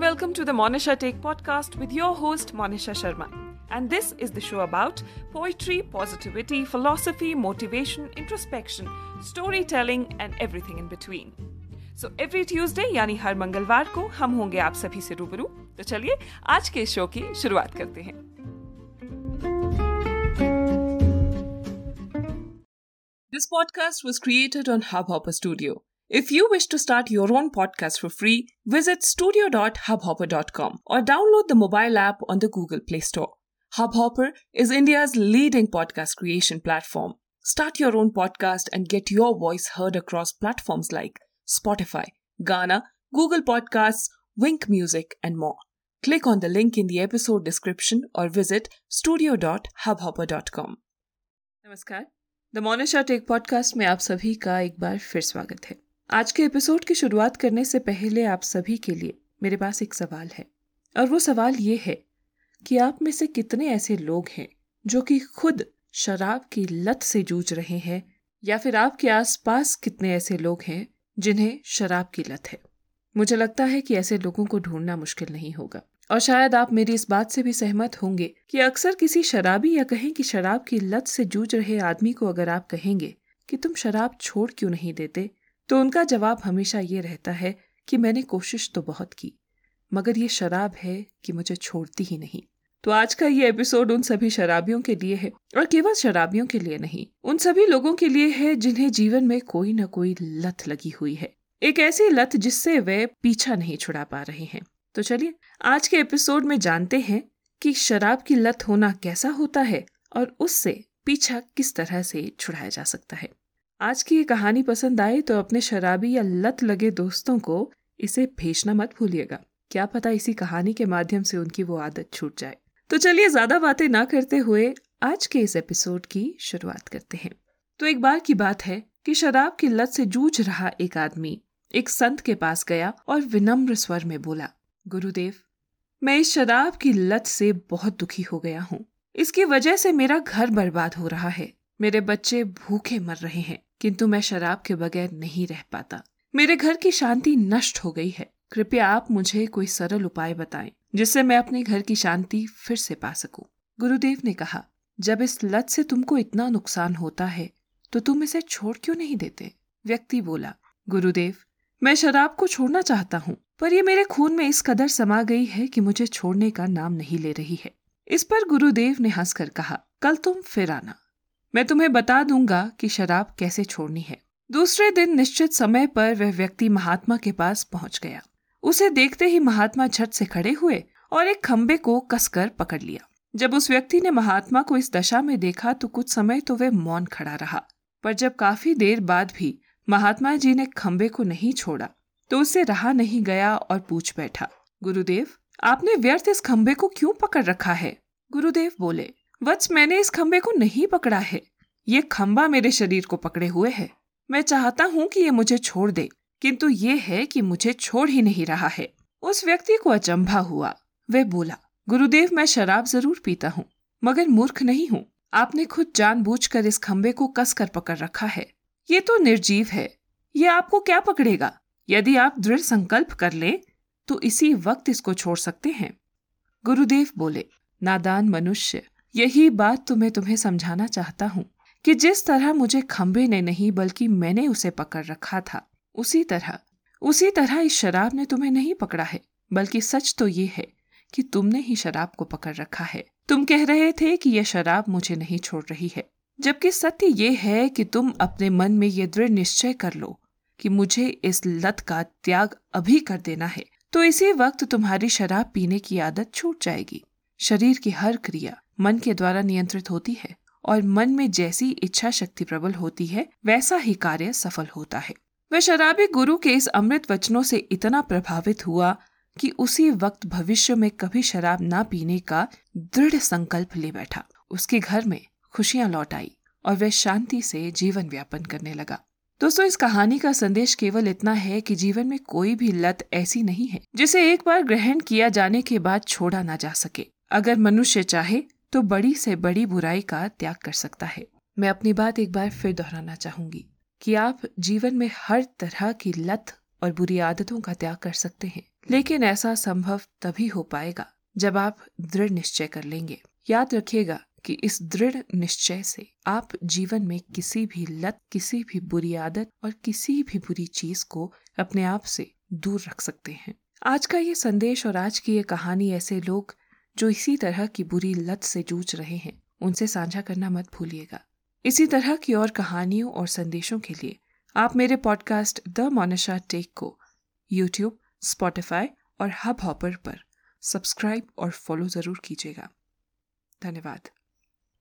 welcome to the Monisha Take podcast with your host Monisha Sharma. And this is the show about poetry, positivity, philosophy, motivation, introspection, storytelling and everything in between. So every Tuesday यानी हर मंगलवार को हम होंगे आप सभी से रूबरू तो चलिए आज के शो की शुरुआत करते हैं This podcast was created on Hubhopper Studio. If you wish to start your own podcast for free, visit studio.hubhopper.com or download the mobile app on the Google Play Store. Hubhopper is India's leading podcast creation platform. Start your own podcast and get your voice heard across platforms like Spotify, Ghana, Google Podcasts, Wink Music, and more. Click on the link in the episode description or visit studio.hubhopper.com. नमस्कार the Monisha take podcast में आप सभी का एक बार फिर स्वागत है आज के एपिसोड की शुरुआत करने से पहले आप सभी के लिए मेरे पास एक सवाल है। और वो सवाल ये है कि आप में से कितने ऐसे लोग हैं जो कि खुद शराब की लत से जूझ रहे हैं? या फिर आपके आसपास कितने ऐसे लोग हैं जिन्हें शराब की लत है? मुझे लगता है कि ऐसे लोगों को ढूंढना मुश्किल नहीं होगा। और शायद आप मेरी इस बात से भी सहमत होंगे कि अक्सर किसी शराबी या कहें कि शराब की लत से जूझ रहे आदमी को अगर आप कहेंगे कि तुम शराब छोड़ क्यों नहीं देते तो उनका जवाब हमेशा ये रहता है कि मैंने कोशिश तो बहुत की, मगर ये शराब है कि मुझे छोड़ती ही नहीं। तो आज का ये एपिसोड उन सभी शराबियों के लिए है और केवल शराबियों के लिए नहीं, उन सभी लोगों के लिए है जिन्हें जीवन में कोई न कोई लत लगी हुई है। एक ऐसी लत जिससे वे पीछा नहीं छुड़ा पा रहे हैं। तो चलिए, आज के एपिसोड में जानते हैं कि शराब की लत होना कैसा होता है और उससे पीछा किस तरह से छुड़ाया जा सकता है। आज की ये कहानी पसंद आए तो अपने शराबी या लत लगे दोस्तों को इसे भेजना मत भूलिएगा। क्या पता इसी कहानी के माध्यम से उनकी वो आदत छूट जाए। तो चलिए ज़्यादा बातें ना करते हुए आज के इस एपिसोड की शुरुआत करते हैं। तो एक बार की बात है कि शराब की लत से जूझ रहा एक आदमी एक संत के पास गया और विनम्र स्वर में बोला, गुरुदेव, मैं इस शराब की लत से बहुत दुखी हो गया हूँ। इसकी वजह से मेरा घर बर्बाद हो रहा है। मेरे बच्चे भूखे मर रहे हैं। किंतु मैं शराब के बगैर नहीं रह पाता। मेरे घर की शांति नष्ट हो गई है। कृपया आप मुझे कोई सरल उपाय बताएँ, जिससे मैं अपने घर की शांति फिर से पा सकूँ। गुरुदेव ने कहा, जब इस लत से तुमको इतना नुकसान होता है तो तुम इसे छोड़ क्यों नहीं देते? व्यक्ति बोला, गुरुदेव, मैं शराब को छोड़ना चाहता हूँ, पर ये मेरे खून में इस कदर समा गई है कि मुझे छोड़ने का नाम नहीं ले रही है। इस पर गुरुदेव ने हंसकर कहा, कल तुम फिर आना। मैं तुम्हें बता दूँगा कि शराब कैसे छोड़नी है। दूसरे दिन निश्चित समय पर वह व्यक्ति महात्मा के पास पहुँच गया। उसे देखते ही महात्मा झट से खड़े हुए और एक खम्बे को कसकर पकड़ लिया। जब उस व्यक्ति ने महात्मा को इस दशा में देखा तो कुछ समय तो वह मौन खड़ा रहा। पर जब काफ़ी देर बाद भी महात्मा जी ने खम्बे को नहीं छोड़ा तो उससे रहा नहीं गया और पूछ बैठा, गुरुदेव, आपने व्यर्थ इस खम्बे को क्यों पकड़ रखा है? गुरुदेव बोले वत्स मैंने इस खम्बे को नहीं पकड़ा है। ये खम्बा मेरे शरीर को पकड़े हुए है। मैं चाहता हूँ कि ये मुझे छोड़ दे, किंतु ये है कि मुझे छोड़ ही नहीं रहा है। उस व्यक्ति को अचंभा हुआ। वह बोला, गुरुदेव, मैं शराब ज़रूर पीता हूँ, मगर मूर्ख नहीं हूँ। आपने खुद जानबूझकर इस खम्बे को कस कर पकड़ रखा है। ये तो निर्जीव है। ये आपको क्या पकड़ेगा? यदि आप दृढ़ संकल्प कर ले तो इसी वक्त इसको छोड़ सकते हैं। गुरुदेव बोले, नादान मनुष्य यही बात तो मैं तुम्हें समझाना चाहता हूँ कि जिस तरह मुझे खम्बे ने नहीं, बल्कि मैंने उसे पकड़ रखा था, उसी तरह उसी तरह इस शराब ने तुम्हें नहीं पकड़ा है, बल्कि सच तो ये है कि तुमने ही शराब को पकड़ रखा है। तुम कह रहे थे कि यह शराब मुझे नहीं छोड़ रही है, जबकि सत्य ये है कि तुम अपने मन में ये दृढ़ निश्चय कर लो कि मुझे इस लत का त्याग अभी कर देना है। तो इसी वक्त तुम्हारी शराब पीने की आदत छूट जाएगी। शरीर की हर क्रिया मन के द्वारा नियंत्रित होती है और मन में जैसी इच्छा शक्ति प्रबल होती है, वैसा ही कार्य सफल होता है। वह शराबी गुरु के इस अमृत वचनों से इतना प्रभावित हुआ कि उसी वक्त भविष्य में कभी शराब ना पीने का दृढ़ संकल्प ले बैठा। उसके घर में खुशियाँ लौट आई और वह शांति से जीवन व्यापन करने लगा। दोस्तों, इस कहानी का संदेश केवल इतना है कि जीवन में कोई भी लत ऐसी नहीं है जिसे एक बार ग्रहण किया जाने के बाद छोड़ा ना जा सके। अगर मनुष्य चाहे तो बड़ी से बड़ी बुराई का त्याग कर सकता है। मैं अपनी बात एक बार फिर दोहराना चाहूँगी कि आप जीवन में हर तरह की लत और बुरी आदतों का त्याग कर सकते हैं, लेकिन ऐसा संभव तभी हो पाएगा जब आप दृढ़ निश्चय कर लेंगे। याद रखिएगा कि इस दृढ़ निश्चय से आप जीवन में किसी भी लत, किसी भी बुरी आदत और किसी भी बुरी चीज़ को अपने आप से दूर रख सकते हैं। आज का ये संदेश और आज की ये कहानी ऐसे लोग जो इसी तरह की बुरी लत से जूझ रहे हैं, उनसे साझा करना मत भूलिएगा। इसी तरह की और कहानियों और संदेशों के लिए आप मेरे पॉडकास्ट द मोनिशा टेक को यूट्यूब स्पॉटिफाई और हब हॉपर पर सब्सक्राइब और फॉलो ज़रूर कीजिएगा। धन्यवाद।